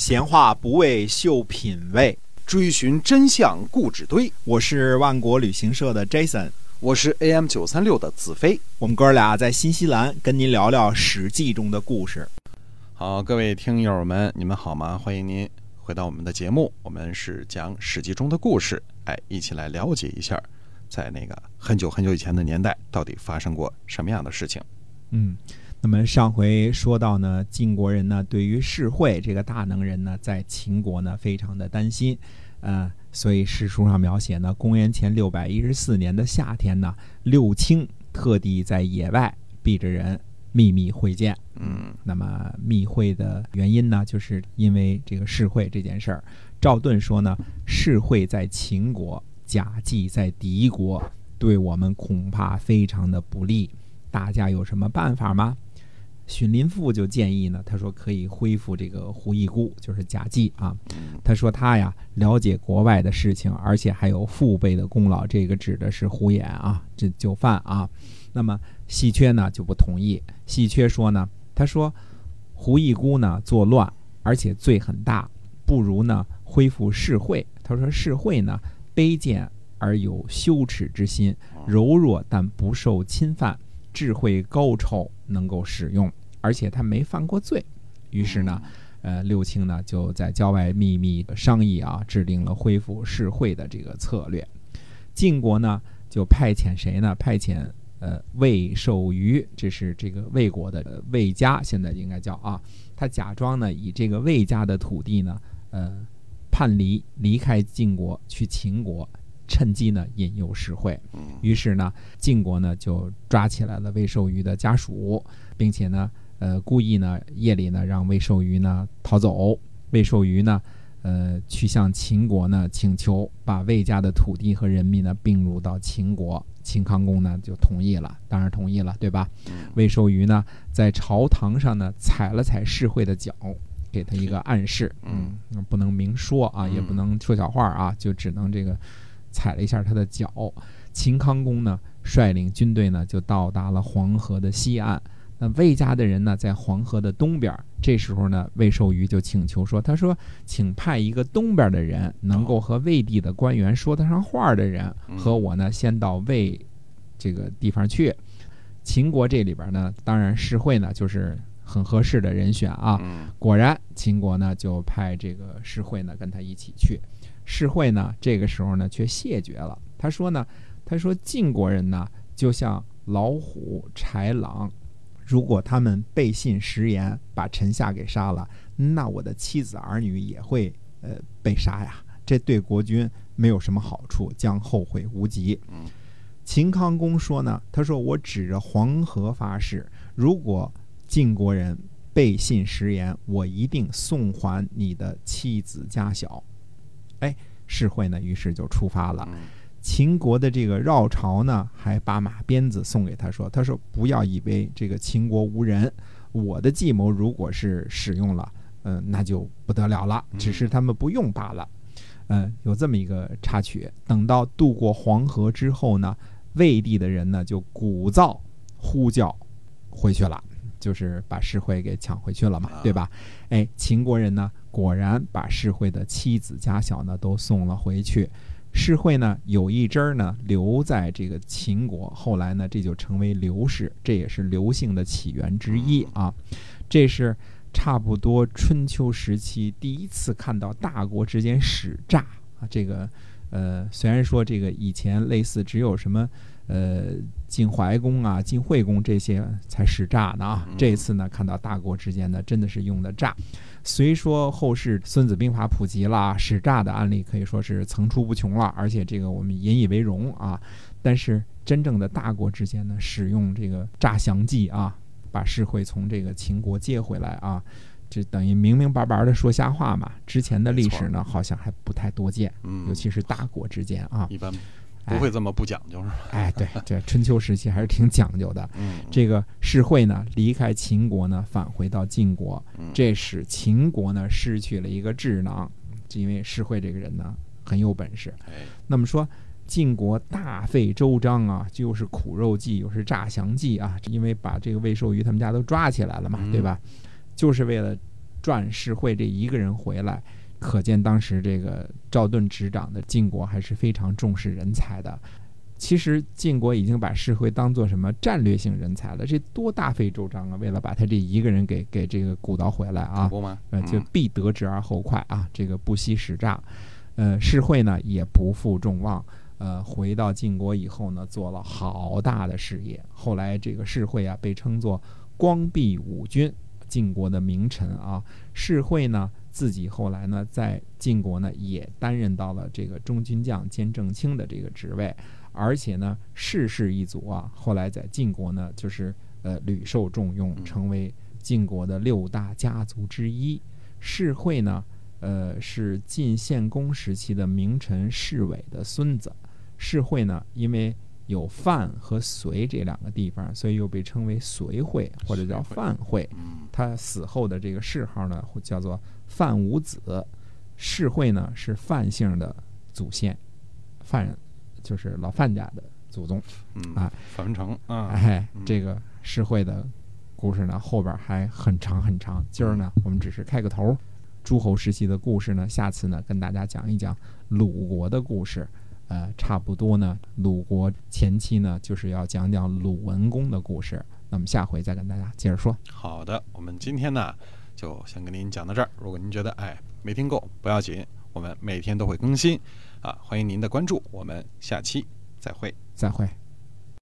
闲话不为秀品味，追寻真相故纸堆。我是万国旅行社的 Jason，我是 AM 九三六的子飞。我们哥俩在新西兰跟您聊聊《史记》中的故事。好，各位听友们，你们好吗？欢迎您回到我们的节目。我们是讲《史记》中的故事，哎，一起来了解一下，在那个很久很久以前的年代，到底发生过什么样的事情。嗯。那么上回说到呢，晋国人呢对于世会这个大能人呢，在秦国呢非常的担心，呃，所以史书上描写呢，公元前六百一十四年的夏天呢，六卿特地在野外避着人秘密会见。嗯，那么密会的原因呢，就是因为这个世会这件事儿。赵盾说呢，世会在秦国，假计在敌国，对我们恐怕非常的不利。大家有什么办法吗？荀林赋就建议呢，他说可以恢复这个胡义姑，就是贾季啊。他说他呀了解国外的事情，而且还有父辈的功劳，这个指的是胡衍啊，这就范啊。那么细缺呢就不同意，细缺说呢，他说胡义姑呢作乱，而且罪很大，不如呢恢复世会。他说世会呢卑贱而有羞耻之心，柔弱但不受侵犯，智慧高超，能够使用。而且他没犯过罪，于是呢，呃，六卿呢就在郊外秘密商议啊，制定了恢复世会的这个策略。晋国呢就派遣谁呢？派遣呃魏寿瑜，这是这个魏国的魏家，现在应该叫啊。他假装呢以这个魏家的土地呢，呃，叛离离开晋国去秦国，趁机呢引诱世会。于是呢，晋国呢就抓起来了魏寿瑜的家属，并且呢。呃，故意呢，夜里呢，让魏寿瑜呢逃走。魏寿瑜呢，呃，去向秦国呢请求，把魏家的土地和人民呢并入到秦国。秦康公呢就同意了，当然同意了，对吧？魏寿瑜呢在朝堂上呢踩了踩世会的脚，给他一个暗示。嗯，不能明说啊，也不能说小话啊，就只能这个踩了一下他的脚。秦康公呢率领军队呢就到达了黄河的西岸。那魏家的人呢，在黄河的东边。这时候呢，魏寿瑜就请求说：“他说，请派一个东边的人，能够和魏地的官员说得上话的人，和我呢，先到魏这个地方去。秦国这里边呢，当然世会呢，就是很合适的人选啊。果然，秦国呢就派这个世会呢跟他一起去。世会呢，这个时候呢却谢绝了。他说呢，他说晋国人呢，就像老虎、豺狼。”如果他们背信食言，把臣下给杀了，那我的妻子儿女也会呃被杀呀，这对国君没有什么好处，将后悔无及。秦康公说呢，他说我指着黄河发誓，如果晋国人背信食言，我一定送还你的妻子家小。哎，世会呢，于是就出发了。秦国的这个绕朝呢，还把马鞭子送给他，说：“他说不要以为这个秦国无人，我的计谋如果是使用了，嗯，那就不得了了。只是他们不用罢了。嗯，有这么一个插曲。等到渡过黄河之后呢，魏地的人呢就鼓噪呼叫回去了，就是把世会给抢回去了嘛，对吧？哎，秦国人呢果然把世会的妻子家小呢都送了回去。”世会呢有一支儿呢留在这个秦国，后来呢这就成为刘氏，这也是刘姓的起源之一啊。这是差不多春秋时期第一次看到大国之间使诈啊。这个呃，虽然说这个以前类似只有什么呃晋怀公啊、晋惠公这些才使诈呢啊，这次呢看到大国之间呢真的是用的诈。虽说后世《孙子兵法》普及了，使诈的案例可以说是层出不穷了，而且这个我们引以为荣啊。但是真正的大国之间呢，使用这个诈降计啊，把世会从这个秦国接回来啊，这等于明明白白的说瞎话嘛。之前的历史呢，好像还不太多见，尤其是大国之间啊。一般。不会这么不讲究是吧？哎，对，这春秋时期还是挺讲究的。嗯，这个世会呢，离开秦国呢，返回到晋国，这使秦国呢失去了一个智囊，因为世会这个人呢很有本事。那么说晋国大费周章啊，又是苦肉计，又是诈降计啊，因为把这个魏寿瑜他们家都抓起来了嘛，对吧？就是为了赚世会这一个人回来，可见当时这个赵盾执掌的晋国还是非常重视人才的。其实晋国已经把世会当做什么战略性人才了，这多大费周章啊！为了把他这一个人给给这个鼓捣回来啊？呃，就嗯必得之而后快啊，这个不惜使诈。呃，世会呢也不负众望，呃，回到晋国以后呢，做了好大的事业。后来这个世会啊，被称作光弼五君，晋国的名臣啊。世会呢自己后来呢，在晋国呢也担任到了这个中军将兼正卿的这个职位，而且呢，世氏一族啊，后来在晋国呢，就是呃屡受重用，成为晋国的六大家族之一。世会呢，呃，是晋献公时期的名臣世伟的孙子。世会呢，因为有范和隋这两个地方，所以又被称为隋会或者叫范会。嗯他死后的这个谥号呢，叫做范武子。世会呢是范姓的祖先，范就是老范家的祖宗。嗯啊，范文成啊，哎嗯，这个世会的故事呢，后边还很长很长。今儿呢，我们只是开个头。诸侯时期的故事呢，下次呢跟大家讲一讲鲁国的故事。呃，差不多呢，鲁国前期呢就是要讲讲鲁文公的故事。那么下回再跟大家接着说。好的，我们今天呢就先跟您讲到这儿。如果您觉得哎没听够不要紧，我们每天都会更新啊，欢迎您的关注，我们下期再会。再会。